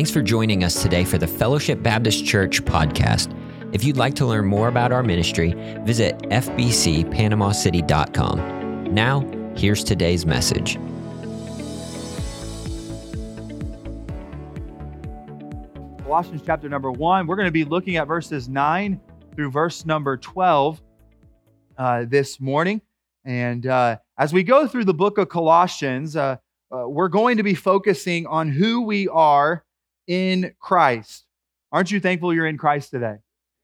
Thanks for joining us today for the Fellowship Baptist Church podcast. If you'd like to learn more about our ministry, visit fbcpanamacity.com. Now, here's today's message. Colossians chapter number one. We're going to be looking at verses 9 through verse number 12 uh, this morning. And uh, as we go through the book of Colossians, uh, uh we're going to be focusing on who we are in Christ. Aren't you thankful you're in Christ today?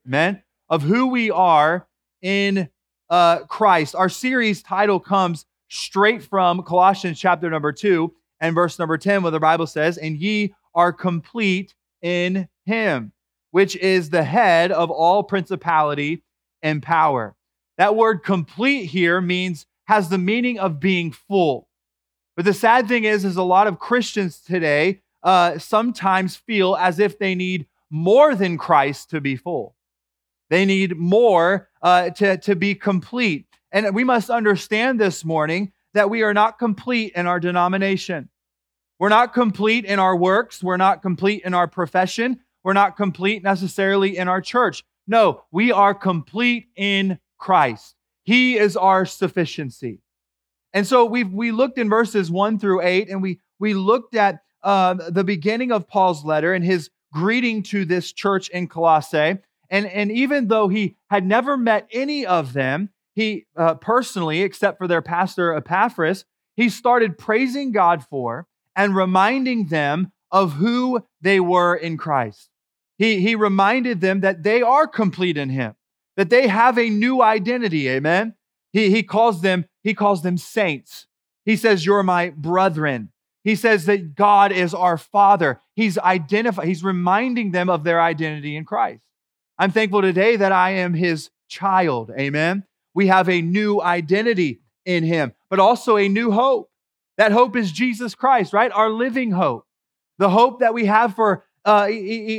Amen. Of who we are in uh, Christ. Our series title comes straight from Colossians chapter number 2 and verse number 10, where the Bible says, And ye are complete in him, which is the head of all principality and power. That word complete here means, has the meaning of being full. But the sad thing is, is a lot of Christians today uh, sometimes feel as if they need more than Christ to be full. They need more uh, to, to be complete. And we must understand this morning that we are not complete in our denomination. We're not complete in our works. We're not complete in our profession. We're not complete necessarily in our church. No, we are complete in Christ. He is our sufficiency. And so we we looked in verses one through eight, and we we looked at uh, the beginning of Paul's letter and his greeting to this church in Colossae. And, and even though he had never met any of them, he uh, personally, except for their pastor Epaphras, he started praising God for and reminding them of who they were in Christ. He, he reminded them that they are complete in him, that they have a new identity. Amen. He, he calls them, he calls them saints. He says, You're my brethren. He says that God is our Father. He's identifying, he's reminding them of their identity in Christ. I'm thankful today that I am his child. Amen. We have a new identity in him, but also a new hope. That hope is Jesus Christ, right? Our living hope. The hope that we have for uh,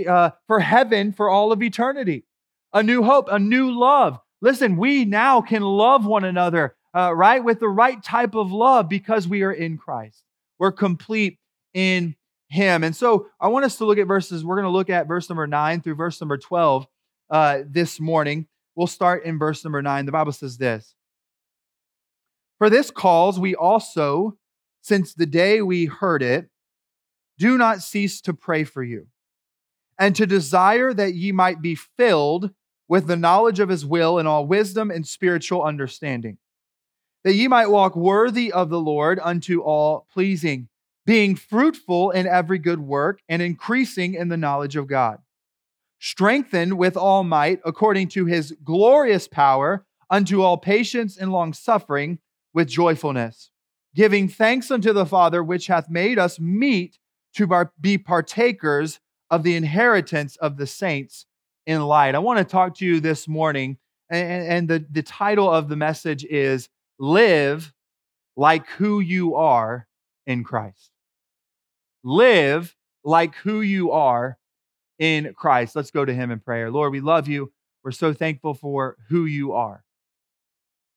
uh, for heaven for all of eternity. A new hope, a new love. Listen, we now can love one another, uh, right? With the right type of love because we are in Christ. We're complete in Him. And so I want us to look at verses, we're going to look at verse number nine through verse number 12 uh, this morning. We'll start in verse number nine. The Bible says this For this cause we also, since the day we heard it, do not cease to pray for you, and to desire that ye might be filled with the knowledge of his will and all wisdom and spiritual understanding, that ye might walk worthy of the Lord unto all pleasing, being fruitful in every good work and increasing in the knowledge of God, strengthened with all might according to his glorious power unto all patience and long suffering with joyfulness, giving thanks unto the Father which hath made us meet to be partakers of the inheritance of the saints in light. I want to talk to you this morning, and, and the, the title of the message is Live Like Who You Are in Christ. Live like who you are in Christ. Let's go to Him in prayer. Lord, we love you. We're so thankful for who you are.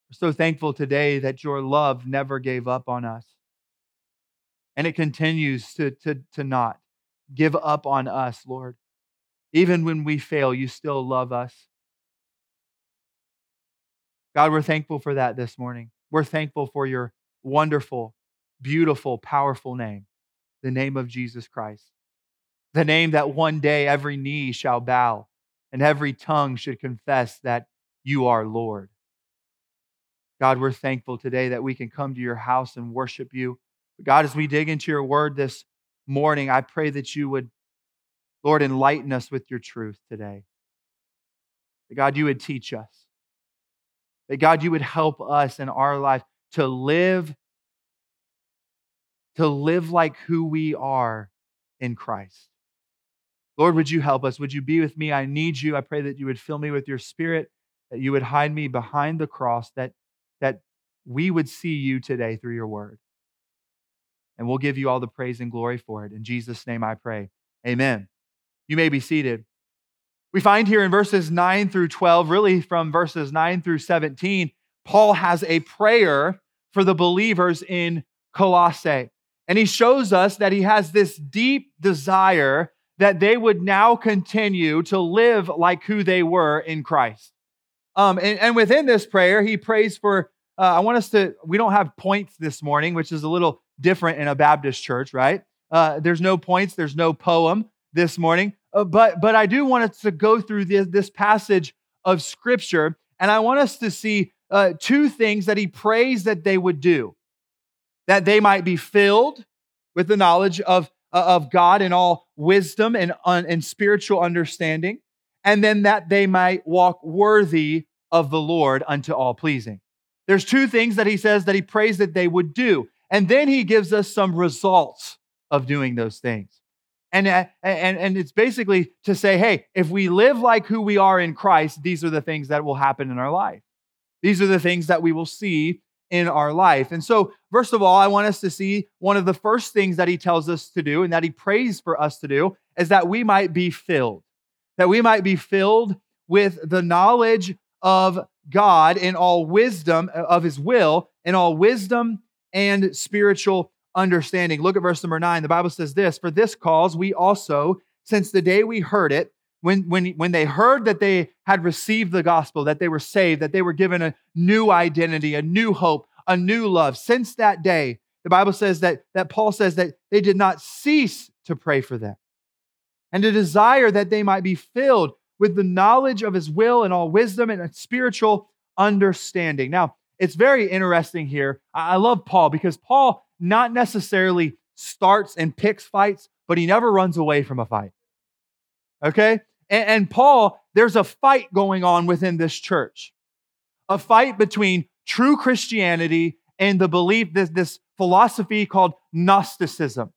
We're so thankful today that your love never gave up on us. And it continues to, to, to not give up on us, Lord. Even when we fail, you still love us. God, we're thankful for that this morning. We're thankful for your wonderful, beautiful, powerful name, the name of Jesus Christ. The name that one day every knee shall bow and every tongue should confess that you are Lord. God, we're thankful today that we can come to your house and worship you. God, as we dig into your word this morning, I pray that you would Lord, enlighten us with your truth today. God, you would teach us. That God, you would help us in our life to live, to live like who we are in Christ. Lord, would you help us? Would you be with me? I need you. I pray that you would fill me with your spirit, that you would hide me behind the cross, that, that we would see you today through your word. And we'll give you all the praise and glory for it. In Jesus' name I pray. Amen. You may be seated. We find here in verses 9 through 12, really from verses 9 through 17, Paul has a prayer for the believers in Colossae. And he shows us that he has this deep desire that they would now continue to live like who they were in Christ. Um, and, and within this prayer, he prays for, uh, I want us to, we don't have points this morning, which is a little different in a Baptist church, right? Uh, there's no points, there's no poem this morning. Uh, but, but I do want us to go through this, this passage of scripture, and I want us to see uh, two things that he prays that they would do that they might be filled with the knowledge of, uh, of God and all wisdom and, and spiritual understanding, and then that they might walk worthy of the Lord unto all pleasing. There's two things that he says that he prays that they would do. And then he gives us some results of doing those things. And, uh, and, and it's basically to say, hey, if we live like who we are in Christ, these are the things that will happen in our life. These are the things that we will see in our life. And so, first of all, I want us to see one of the first things that he tells us to do and that he prays for us to do is that we might be filled, that we might be filled with the knowledge of God in all wisdom of his will, in all wisdom and spiritual understanding. Look at verse number nine. The Bible says this For this cause we also, since the day we heard it, when, when, when they heard that they had received the gospel, that they were saved, that they were given a new identity, a new hope, a new love, since that day, the Bible says that, that Paul says that they did not cease to pray for them and to desire that they might be filled with the knowledge of his will and all wisdom and spiritual understanding. Now, it's very interesting here. I love Paul because Paul not necessarily starts and picks fights, but he never runs away from a fight. Okay? And, and Paul, there's a fight going on within this church, a fight between true Christianity and the belief, this, this philosophy called Gnosticism.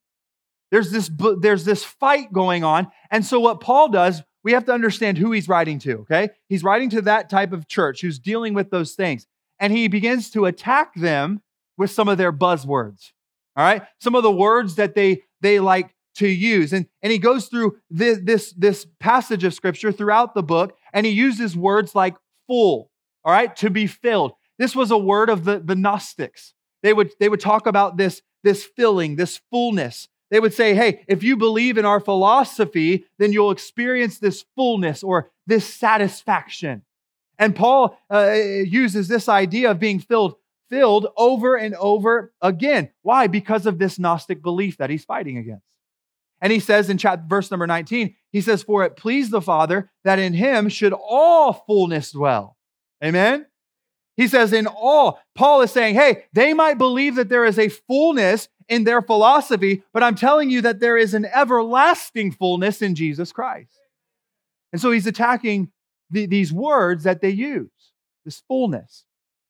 There's this, there's this fight going on. And so, what Paul does, we have to understand who he's writing to, okay? He's writing to that type of church who's dealing with those things. And he begins to attack them with some of their buzzwords. All right. Some of the words that they they like to use. And, and he goes through this, this, this passage of scripture throughout the book, and he uses words like full, all right, to be filled. This was a word of the, the Gnostics. They would, they would talk about this, this filling, this fullness. They would say, hey, if you believe in our philosophy, then you'll experience this fullness or this satisfaction. And Paul uh, uses this idea of being filled filled over and over again. Why? Because of this Gnostic belief that he's fighting against. And he says in chapter, verse number 19, he says, For it pleased the Father that in him should all fullness dwell. Amen? He says, in all, Paul is saying, hey, they might believe that there is a fullness in their philosophy, but I'm telling you that there is an everlasting fullness in Jesus Christ. And so he's attacking the, these words that they use, this fullness.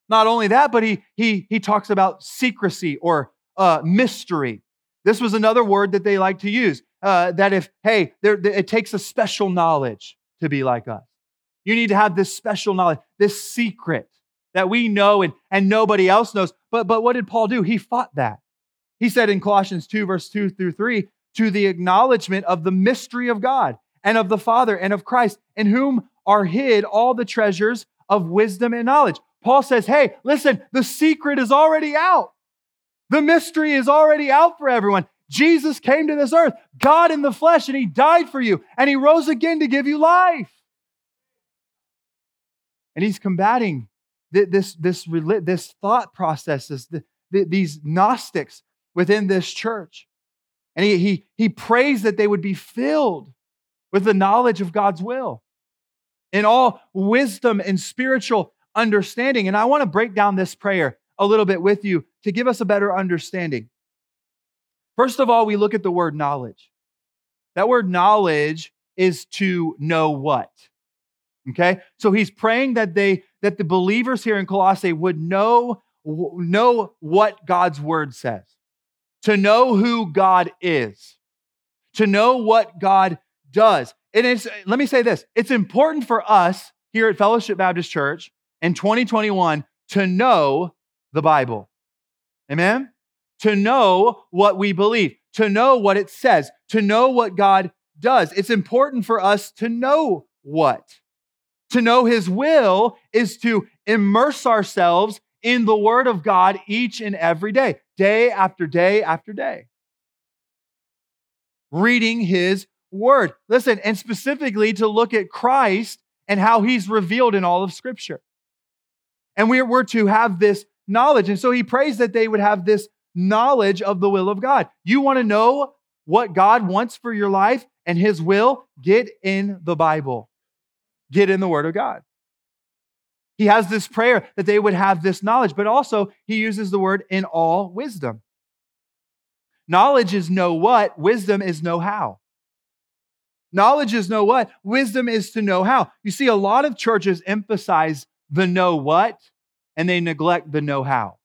Not only that, but he, he, he talks about secrecy or uh, mystery. This was another word that they like to use. Uh, that if, hey, there, it takes a special knowledge to be like us. You need to have this special knowledge, this secret that we know and, and nobody else knows. But, but what did Paul do? He fought that. He said in Colossians 2, verse 2 through 3, to the acknowledgement of the mystery of God and of the Father and of Christ, in whom are hid all the treasures of wisdom and knowledge. Paul says, hey, listen, the secret is already out. The mystery is already out for everyone. Jesus came to this earth, God in the flesh, and he died for you, and he rose again to give you life. And he's combating this, this, this thought processes, these Gnostics within this church. And he, he, he prays that they would be filled with the knowledge of God's will in all wisdom and spiritual understanding. And I want to break down this prayer a little bit with you to give us a better understanding. First of all, we look at the word knowledge. That word knowledge is to know what. Okay? So he's praying that they that the believers here in Colossae would know know what God's word says. To know who God is. To know what God does. And it's let me say this, it's important for us here at Fellowship Baptist Church in 2021 to know the Bible. Amen? To know what we believe, to know what it says, to know what God does. It's important for us to know what. To know His will is to immerse ourselves in the Word of God each and every day, day after day after day. Reading His word. Listen, and specifically to look at Christ and how he's revealed in all of Scripture. And we're, we're to have this knowledge. And so he prays that they would have this knowledge of the will of God. You want to know what God wants for your life and his will? Get in the Bible, get in the Word of God. He has this prayer that they would have this knowledge, but also he uses the word in all wisdom. Knowledge is know what, wisdom is know how. Knowledge is know what, wisdom is to know how. You see, a lot of churches emphasize the know what and they neglect the know how.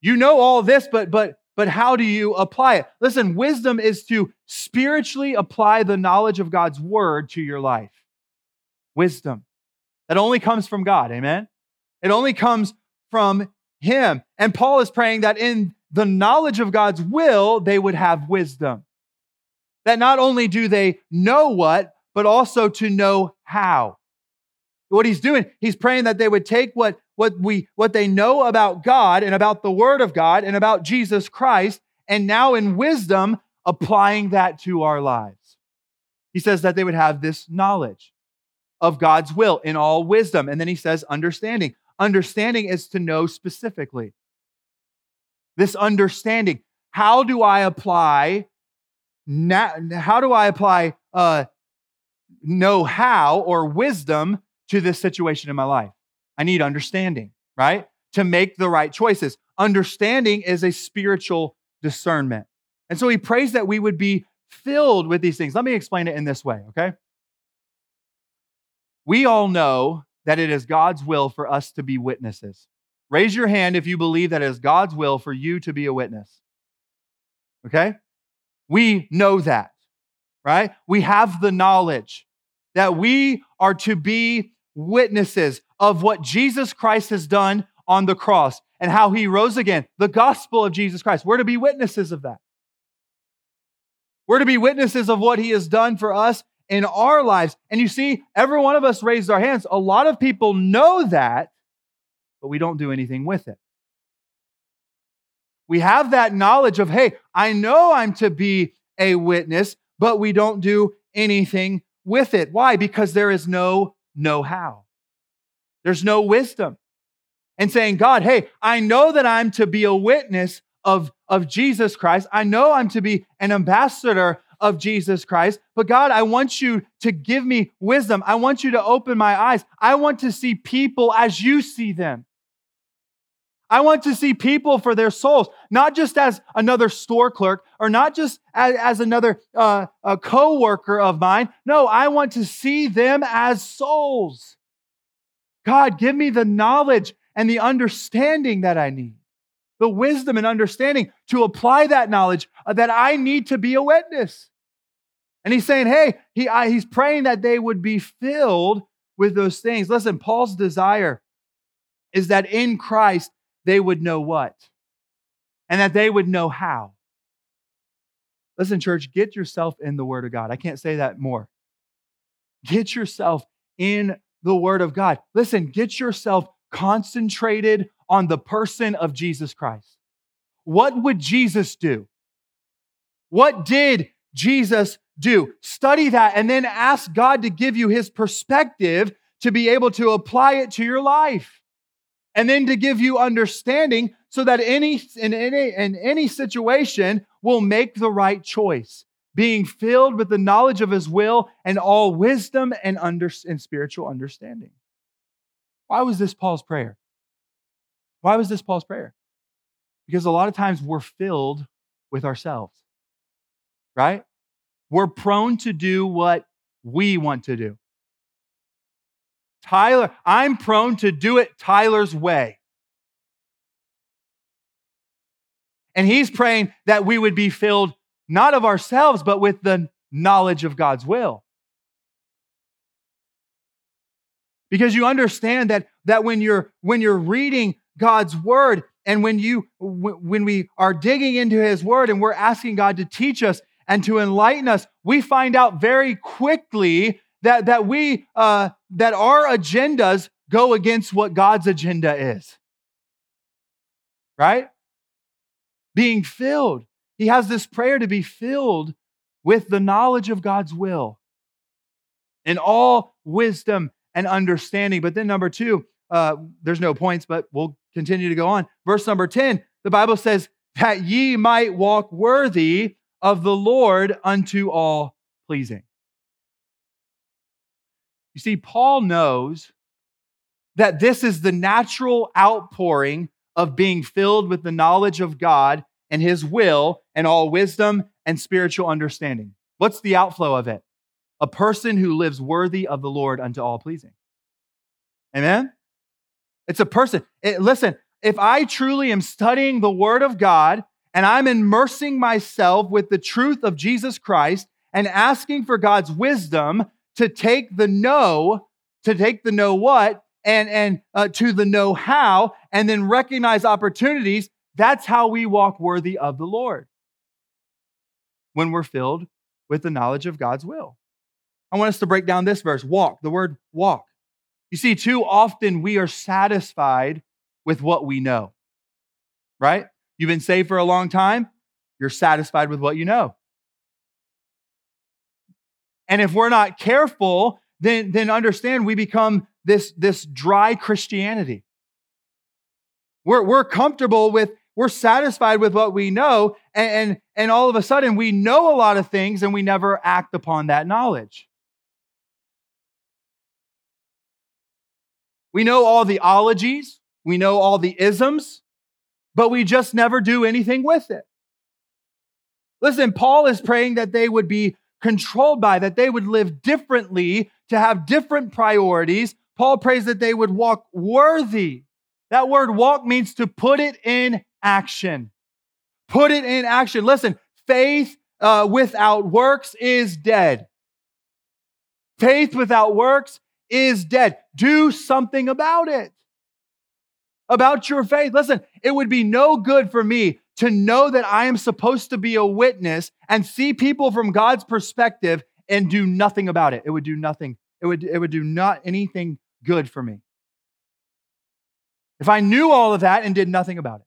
You know all this, but but but how do you apply it? Listen, wisdom is to spiritually apply the knowledge of God's word to your life wisdom. That only comes from God. Amen. It only comes from Him. And Paul is praying that in the knowledge of God's will, they would have wisdom. That not only do they know what, but also to know how. What he's doing, he's praying that they would take what, what, we, what they know about God and about the Word of God and about Jesus Christ, and now in wisdom, applying that to our lives. He says that they would have this knowledge of God's will in all wisdom. And then he says, understanding. Understanding is to know specifically. This understanding. How do I apply? How do I apply uh, know how or wisdom to this situation in my life? I need understanding, right? To make the right choices. Understanding is a spiritual discernment. And so he prays that we would be filled with these things. Let me explain it in this way, okay? We all know that it is God's will for us to be witnesses. Raise your hand if you believe that it is God's will for you to be a witness. Okay? We know that, right? We have the knowledge that we are to be witnesses of what Jesus Christ has done on the cross and how he rose again. The gospel of Jesus Christ. We're to be witnesses of that. We're to be witnesses of what he has done for us in our lives. And you see, every one of us raised our hands. A lot of people know that, but we don't do anything with it. We have that knowledge of, hey, I know I'm to be a witness, but we don't do anything with it. Why? Because there is no know how, there's no wisdom. And saying, God, hey, I know that I'm to be a witness of, of Jesus Christ. I know I'm to be an ambassador of Jesus Christ. But God, I want you to give me wisdom. I want you to open my eyes. I want to see people as you see them. I want to see people for their souls, not just as another store clerk or not just as, as another uh, a co-worker of mine. No, I want to see them as souls. God, give me the knowledge and the understanding that I need the wisdom and understanding to apply that knowledge uh, that I need to be a witness. And he's saying, hey, he, I, he's praying that they would be filled with those things. Listen, Paul's desire is that in Christ they would know what? And that they would know how. Listen, church, get yourself in the Word of God. I can't say that more. Get yourself in the Word of God. Listen, get yourself concentrated on the person of Jesus Christ. What would Jesus do? What did Jesus do? Study that and then ask God to give you his perspective to be able to apply it to your life. And then to give you understanding so that any in any in any situation will make the right choice, being filled with the knowledge of his will and all wisdom and, under, and spiritual understanding. Why was this Paul's prayer? Why was this Paul's prayer? Because a lot of times we're filled with ourselves, right? We're prone to do what we want to do. Tyler, I'm prone to do it Tyler's way. And he's praying that we would be filled not of ourselves, but with the knowledge of God's will. Because you understand that, that when you're when you're reading God's word and when you when we are digging into his word and we're asking God to teach us and to enlighten us, we find out very quickly that that we uh, that our agendas go against what God's agenda is. Right? Being filled. he has this prayer to be filled with the knowledge of God's will in all wisdom and understanding. But then, number two, uh, there's no points, but we'll continue to go on. Verse number 10, the Bible says, that ye might walk worthy of the Lord unto all pleasing. You see, Paul knows that this is the natural outpouring of being filled with the knowledge of God and his will and all wisdom and spiritual understanding. What's the outflow of it? A person who lives worthy of the Lord unto all pleasing. Amen? It's a person. It, listen, if I truly am studying the Word of God and I'm immersing myself with the truth of Jesus Christ and asking for God's wisdom to take the know, to take the know what, and, and uh, to the know how, and then recognize opportunities, that's how we walk worthy of the Lord when we're filled with the knowledge of God's will. I want us to break down this verse walk, the word walk. You see, too often we are satisfied with what we know, right? You've been saved for a long time, you're satisfied with what you know. And if we're not careful, then, then understand we become this, this dry Christianity. We're, we're comfortable with, we're satisfied with what we know, and, and, and all of a sudden we know a lot of things and we never act upon that knowledge. We know all the ologies, we know all the isms, but we just never do anything with it. Listen, Paul is praying that they would be controlled by, that they would live differently, to have different priorities. Paul prays that they would walk worthy. That word walk means to put it in action. Put it in action. Listen, faith uh, without works is dead. Faith without works is dead. Do something about it about your faith. Listen, it would be no good for me to know that I am supposed to be a witness and see people from God's perspective and do nothing about it. It would do nothing. It would, it would do not anything good for me. If I knew all of that and did nothing about it.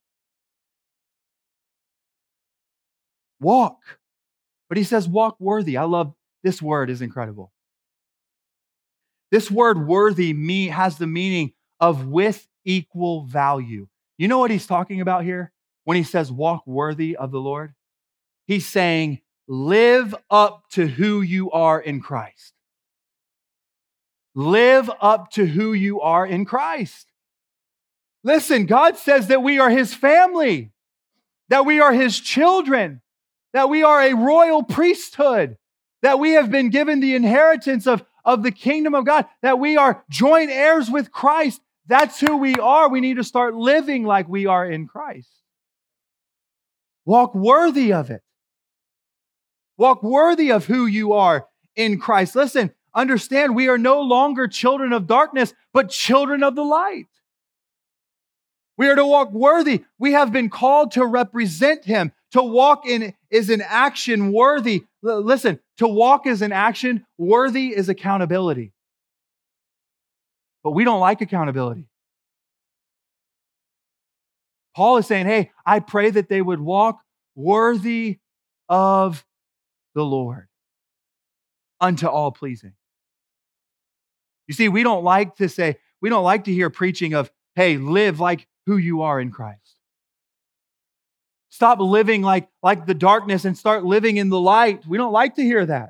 Walk. But he says, walk worthy. I love this word is incredible. This word worthy me has the meaning of with equal value. You know what he's talking about here when he says walk worthy of the Lord? He's saying live up to who you are in Christ. Live up to who you are in Christ. Listen, God says that we are his family, that we are his children, that we are a royal priesthood, that we have been given the inheritance of, of the kingdom of God, that we are joint heirs with Christ, that's who we are. We need to start living like we are in Christ. Walk worthy of it. Walk worthy of who you are in Christ. Listen, understand we are no longer children of darkness, but children of the light. We are to walk worthy. We have been called to represent Him. To walk in is an action worthy. Listen, to walk is an action, worthy is accountability. But we don't like accountability. Paul is saying, Hey, I pray that they would walk worthy of the Lord unto all pleasing. You see, we don't like to say, we don't like to hear preaching of, hey, live like who you are in Christ. Stop living like, like the darkness and start living in the light. We don't like to hear that.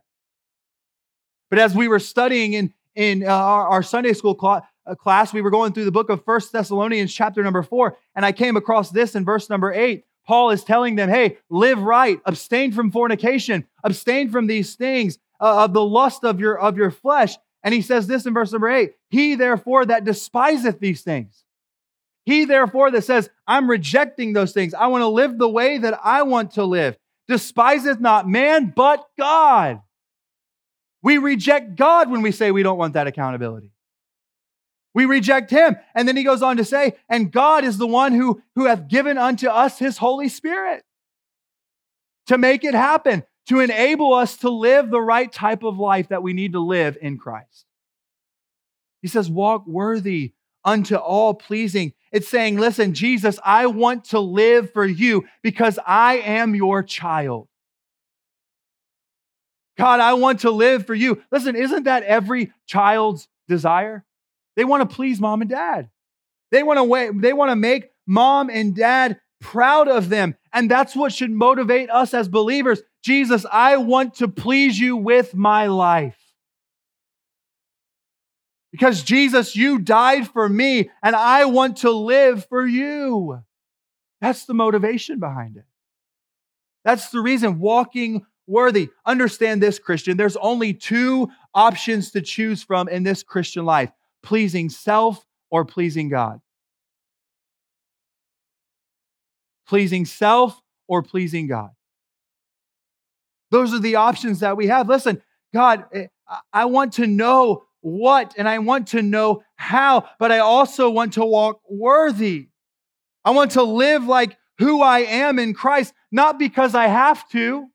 But as we were studying in, in uh, our, our, Sunday school class, class, we were going through the book of First Thessalonians, chapter number four, and I came across this in verse number eight. Paul is telling them, hey, live right, abstain from fornication, abstain from these things uh, of the lust of your, of your flesh. And he says this in verse number eight He therefore that despiseth these things, he therefore that says, I'm rejecting those things, I want to live the way that I want to live, despiseth not man, but God. We reject God when we say we don't want that accountability. We reject him. And then he goes on to say, and God is the one who, who hath given unto us his Holy Spirit to make it happen, to enable us to live the right type of life that we need to live in Christ. He says, walk worthy unto all pleasing. It's saying, listen, Jesus, I want to live for you because I am your child. God, I want to live for you. Listen, isn't that every child's desire? They want to please mom and dad. They want to wait, they want to make mom and dad proud of them. And that's what should motivate us as believers. Jesus, I want to please you with my life. Because Jesus, you died for me and I want to live for you. That's the motivation behind it. That's the reason walking worthy. Understand this, Christian. There's only two options to choose from in this Christian life pleasing self or pleasing God. Pleasing self or pleasing God. Those are the options that we have. Listen, God, eh, I want to know what and I want to know how, but I also want to walk worthy. I want to live like who I am in Christ, not because I have to,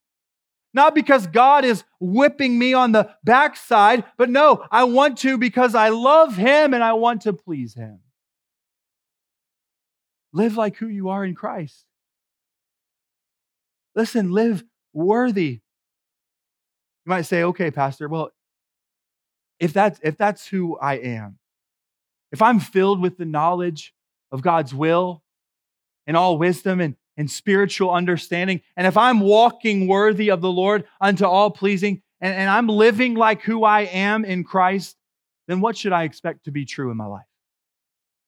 not because God is whipping me on the backside, but no, I want to because I love Him and I want to please Him. Live like who you are in Christ. Listen, live worthy. You might say, okay, Pastor, well, if that's if that's who I am, if I'm filled with the knowledge of God's will and all wisdom and, and spiritual understanding, and if I'm walking worthy of the Lord unto all pleasing, and, and I'm living like who I am in Christ, then what should I expect to be true in my life?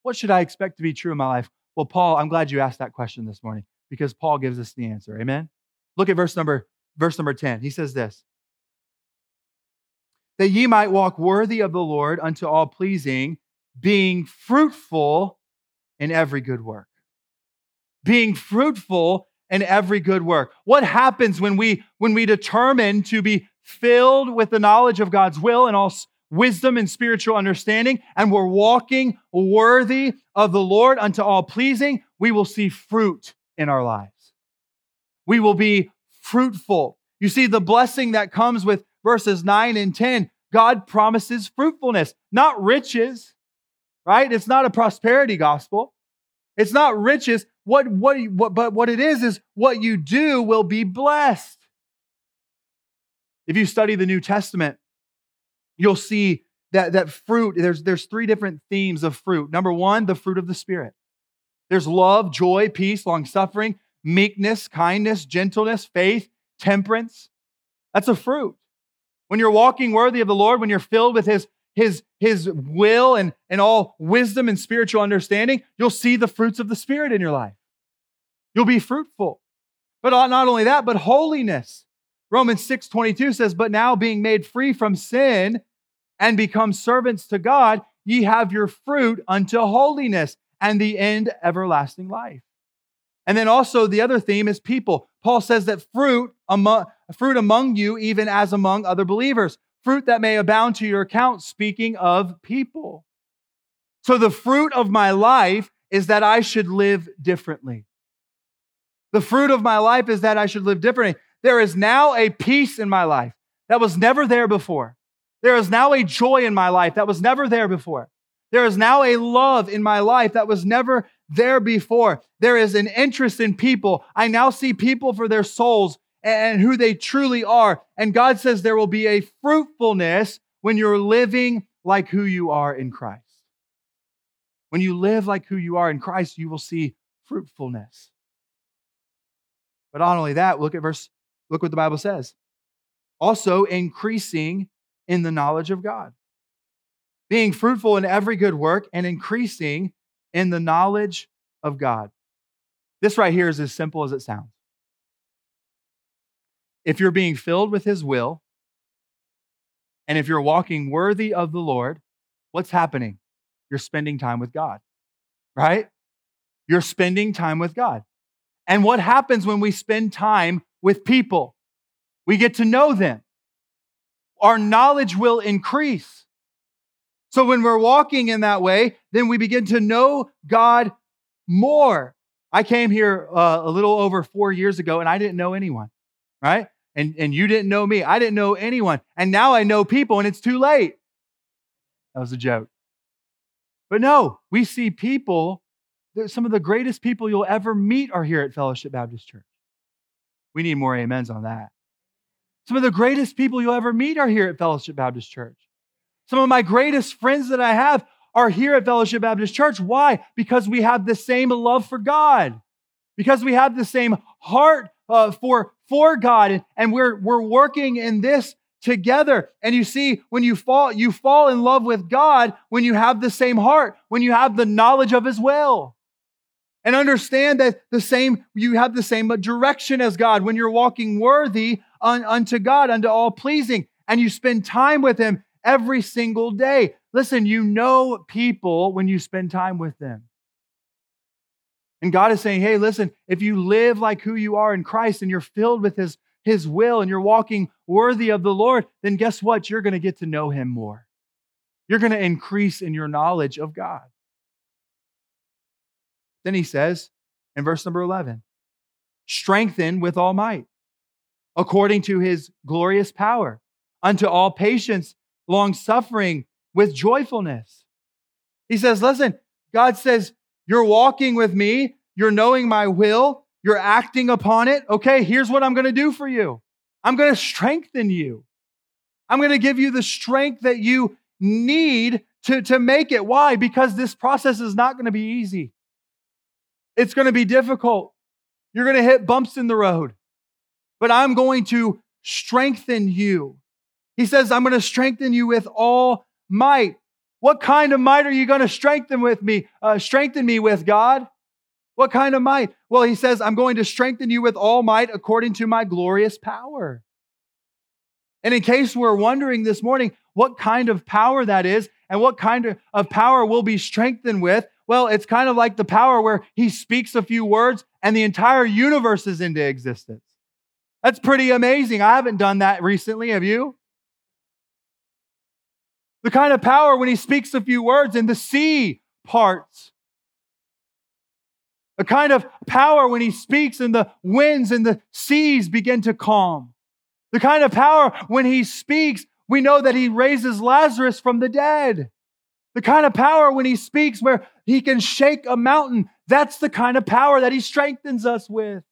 What should I expect to be true in my life? Well, Paul, I'm glad you asked that question this morning because Paul gives us the answer. Amen. Look at verse number verse number 10. He says this that ye might walk worthy of the Lord unto all pleasing, being fruitful in every good work. Being fruitful in every good work. What happens when we when we determine to be filled with the knowledge of God's will and all wisdom and spiritual understanding and we're walking worthy of the Lord unto all pleasing, we will see fruit in our lives. We will be fruitful. You see the blessing that comes with verses 9 and 10, God promises fruitfulness, not riches, right? It's not a prosperity gospel. It's not riches. What, what, what, but what it is, is what you do will be blessed. If you study the New Testament, you'll see that, that fruit, there's, there's three different themes of fruit. Number one, the fruit of the Spirit. There's love, joy, peace, long suffering, meekness, kindness, gentleness, faith, temperance. That's a fruit. When you're walking worthy of the Lord, when you're filled with His, His, His will and, and all wisdom and spiritual understanding, you'll see the fruits of the Spirit in your life. You'll be fruitful. But not only that, but holiness. Romans 6 22 says, But now being made free from sin and become servants to God, ye have your fruit unto holiness and the end everlasting life. And then also the other theme is people. Paul says that fruit among, fruit among you, even as among other believers, fruit that may abound to your account, speaking of people. So the fruit of my life is that I should live differently. The fruit of my life is that I should live differently. There is now a peace in my life that was never there before. There is now a joy in my life that was never there before. There is now a love in my life that was never there before. There is an interest in people. I now see people for their souls and who they truly are. And God says there will be a fruitfulness when you're living like who you are in Christ. When you live like who you are in Christ, you will see fruitfulness. But not only that, look at verse, look what the Bible says. Also, increasing in the knowledge of God, being fruitful in every good work and increasing in the knowledge of God. This right here is as simple as it sounds. If you're being filled with His will, and if you're walking worthy of the Lord, what's happening? You're spending time with God, right? You're spending time with God. And what happens when we spend time with people? We get to know them. Our knowledge will increase. So when we're walking in that way, then we begin to know God more. I came here uh, a little over four years ago and I didn't know anyone, right? And, and you didn't know me. I didn't know anyone. And now I know people and it's too late. That was a joke. But no, we see people some of the greatest people you'll ever meet are here at Fellowship Baptist Church. We need more amens on that. Some of the greatest people you'll ever meet are here at Fellowship Baptist Church. Some of my greatest friends that I have are here at Fellowship Baptist Church. Why? Because we have the same love for God, because we have the same heart uh, for, for God, and, we're, we're working in this together. And you see, when you fall, you fall in love with God when you have the same heart, when you have the knowledge of His will. And understand that the same, you have the same direction as God when you're walking worthy un, unto God, unto all pleasing, and you spend time with Him every single day. Listen, you know people when you spend time with them. And God is saying, hey, listen, if you live like who you are in Christ and you're filled with His his will and you're walking worthy of the Lord, then guess what? You're going to get to know him more. You're going to increase in your knowledge of God. Then he says in verse number 11, strengthen with all might, according to his glorious power, unto all patience, long suffering with joyfulness. He says, listen, God says, you're walking with me, you're knowing my will, you're acting upon it. Okay, here's what I'm going to do for you I'm going to strengthen you. I'm going to give you the strength that you need to, to make it. Why? Because this process is not going to be easy. It's going to be difficult. You're going to hit bumps in the road, but I'm going to strengthen you. He says, I'm going to strengthen you with all might. What kind of might are you going to strengthen with me? Uh, strengthen me with God? What kind of might? Well, he says, I'm going to strengthen you with all might according to my glorious power. And in case we're wondering this morning what kind of power that is and what kind of power we'll be strengthened with, well, it's kind of like the power where he speaks a few words and the entire universe is into existence. That's pretty amazing. I haven't done that recently. Have you? The kind of power when he speaks a few words and the sea parts a kind of power when he speaks and the winds and the seas begin to calm. The kind of power when he speaks, we know that he raises Lazarus from the dead. The kind of power when he speaks where he can shake a mountain. That's the kind of power that he strengthens us with.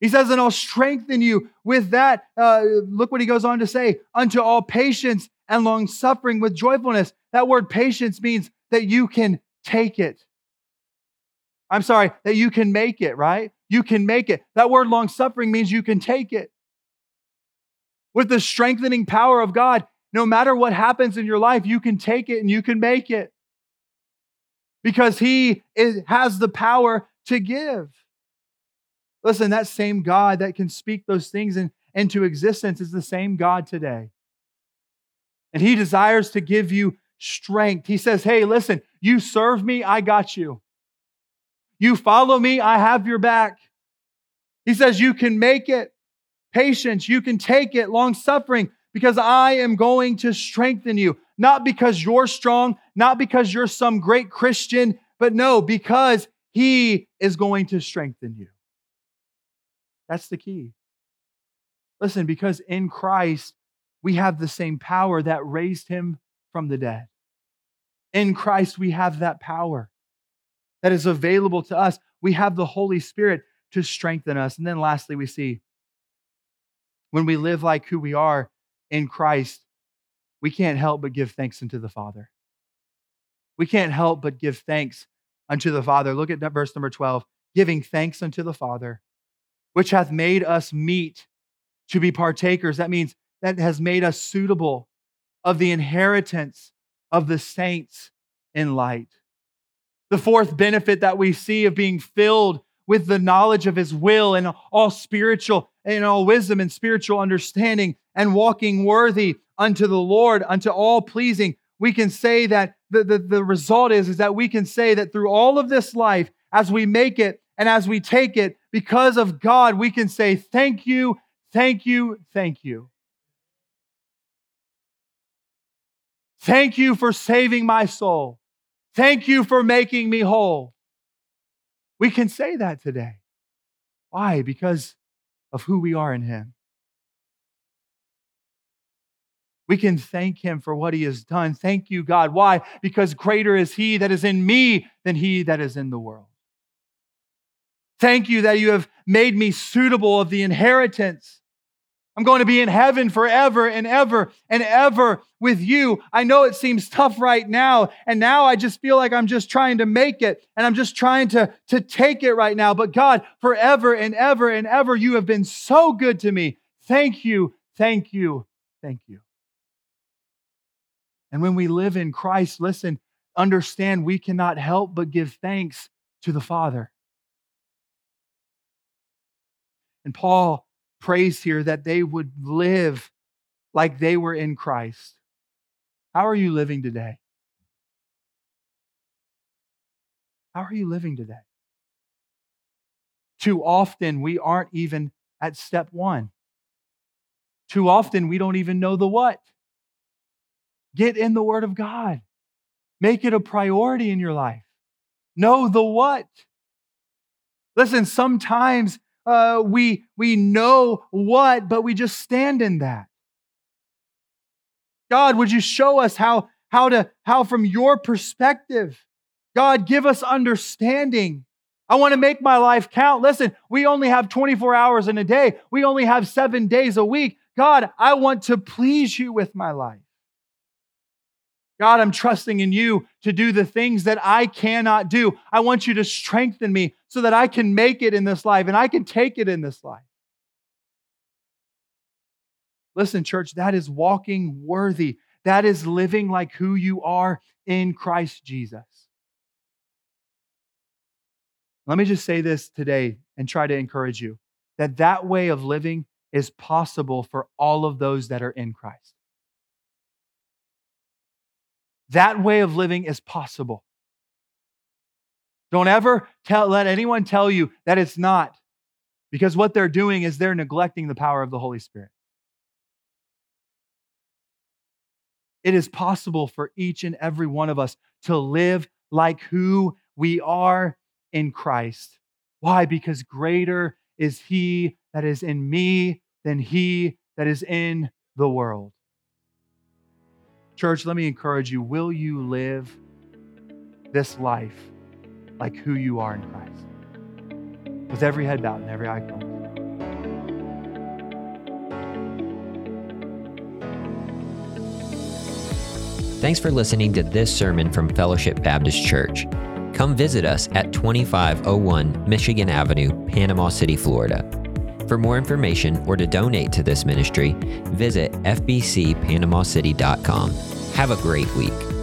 He says, and I'll strengthen you with that. Uh, look what he goes on to say unto all patience and long suffering with joyfulness. That word patience means that you can take it. I'm sorry, that you can make it, right? You can make it. That word long suffering means you can take it. With the strengthening power of God, no matter what happens in your life, you can take it and you can make it because He is, has the power to give. Listen, that same God that can speak those things in, into existence is the same God today. And He desires to give you strength. He says, Hey, listen, you serve me, I got you. You follow me, I have your back. He says, You can make it. Patience, you can take it. Long suffering, because I am going to strengthen you. Not because you're strong, not because you're some great Christian, but no, because He is going to strengthen you. That's the key. Listen, because in Christ, we have the same power that raised Him from the dead. In Christ, we have that power that is available to us. We have the Holy Spirit to strengthen us. And then lastly, we see when we live like who we are in Christ, we can't help but give thanks unto the Father. We can't help but give thanks unto the Father. Look at verse number 12 giving thanks unto the Father, which hath made us meet to be partakers. That means that has made us suitable of the inheritance of the saints in light. The fourth benefit that we see of being filled with the knowledge of his will and all spiritual and all wisdom and spiritual understanding and walking worthy unto the Lord, unto all pleasing, we can say that the, the, the result is, is that we can say that through all of this life, as we make it and as we take it, because of God, we can say, Thank you, thank you, thank you. Thank you for saving my soul. Thank you for making me whole. We can say that today. Why? Because of who we are in Him. We can thank him for what he has done. Thank you, God. Why? Because greater is he that is in me than he that is in the world. Thank you that you have made me suitable of the inheritance. I'm going to be in heaven forever and ever and ever with you. I know it seems tough right now. And now I just feel like I'm just trying to make it and I'm just trying to, to take it right now. But God, forever and ever and ever, you have been so good to me. Thank you, thank you, thank you. And when we live in Christ, listen, understand we cannot help but give thanks to the Father. And Paul prays here that they would live like they were in Christ. How are you living today? How are you living today? Too often, we aren't even at step one. Too often, we don't even know the what. Get in the Word of God, make it a priority in your life. Know the what. Listen, sometimes uh, we, we know what, but we just stand in that. God, would you show us how, how to, how from your perspective, God, give us understanding. I want to make my life count. Listen, we only have 24 hours in a day. We only have seven days a week. God, I want to please you with my life. God, I'm trusting in you to do the things that I cannot do. I want you to strengthen me so that I can make it in this life and I can take it in this life. Listen, church, that is walking worthy. That is living like who you are in Christ Jesus. Let me just say this today and try to encourage you that that way of living is possible for all of those that are in Christ. That way of living is possible. Don't ever tell, let anyone tell you that it's not, because what they're doing is they're neglecting the power of the Holy Spirit. It is possible for each and every one of us to live like who we are in Christ. Why? Because greater is He that is in me than He that is in the world. Church, let me encourage you will you live this life like who you are in Christ? With every head bowed and every eye closed. Thanks for listening to this sermon from Fellowship Baptist Church. Come visit us at 2501 Michigan Avenue, Panama City, Florida. For more information or to donate to this ministry, visit fbcpanamacity.com. Have a great week.